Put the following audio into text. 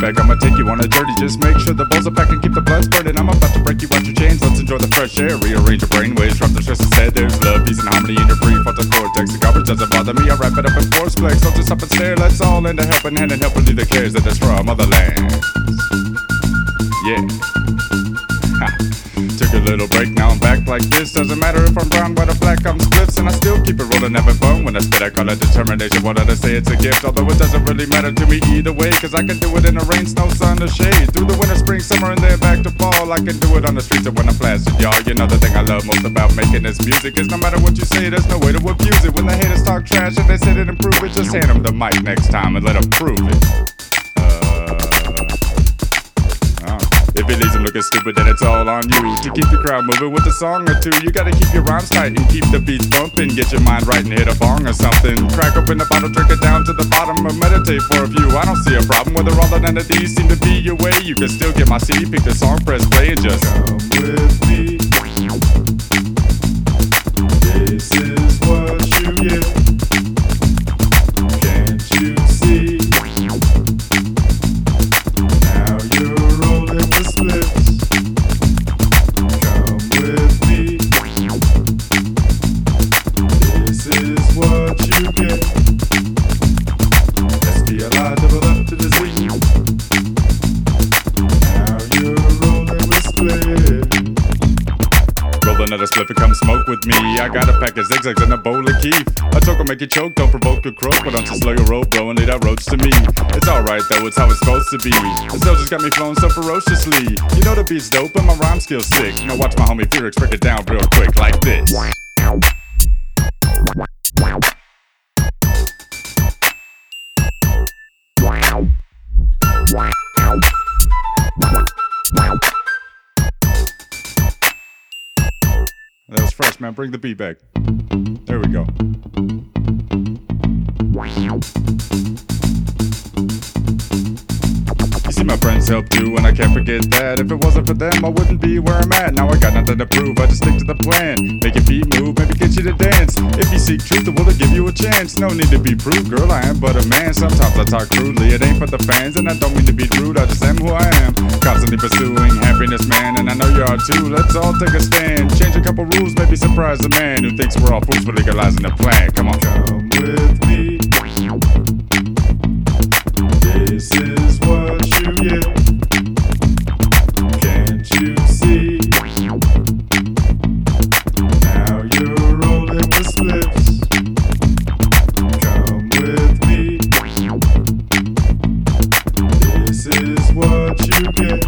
back, I'ma take you on a journey. Just make sure the balls are packed and keep the bloods burning. I'm about to break you out your chains. Let's enjoy the fresh air. Rearrange your brainwaves, drop the stress instead. There's love, peace, and harmony in your prefrontal cortex. The garbage doesn't bother me. I wrap it up in ForceFlex. So just up and stare. Let's all end up helping hand in help relieve the cares that destroy our motherland. Yeah. Ha. A little break, now I'm back like this. Doesn't matter if I'm brown, white, or black, I'm Spliffz, and I still keep it rolling, having fun. When I spit, I call it determination. What did I say? It's a gift, although it doesn't really matter to me either way. Cause I can do it in the rain, snow, sun, or shade. Through the winter, spring, summer, and then back to fall. I can do it on the streets and when I'm blasted, y'all. You know the thing I love most about making this music is no matter what you say, there's no way to abuse it. When the haters talk trash and they say they improve it, just hand them the mic next time and let them prove it. Them looking stupid, then it's all on you. To keep the crowd moving with a song or two, you gotta keep your rhymes tight and keep the beats bumping. Get your mind right and hit a bong or something. Crack open the bottle, drink it down to the bottom, or meditate for a few. I don't see a problem whether all the none of these seem to be your way. You can still get my CD, pick the song, press play, and just come with me. Another spliff and come smoke with me. I got a pack of zigzags and a bowl of keef. A toke will make you choke, don't provoke a croak, but don't just slow your bro, and leave that roach to me. It's alright though, it's how it's supposed to be. The just got me flowing so ferociously. You know the beat's dope and my rhyme skill's sick. Now watch my homie Ferix break it down real quick like this. That was fresh, man. Bring the beat back. There we go. You see, my friends helped too, and I can't forget that. If it wasn't for them, I wouldn't be where I'm at. Now I got nothing to prove, I just stick to the plan. Make your feet move, maybe get you to dance. If you seek truth, it will give you a chance. No need to be proved, girl, I am but a man. Sometimes I talk crudely, it ain't for the fans, and I don't mean to be rude, I just am who I am. Constantly pursuing happiness, man, are too. Let's all take a stand. Change a couple rules, maybe surprise the man who thinks we're all fools for legalizing the plan. Come on, come with me. This is what you get. Can't you see? Now you're rolling the slips. Come with me. This is what you get.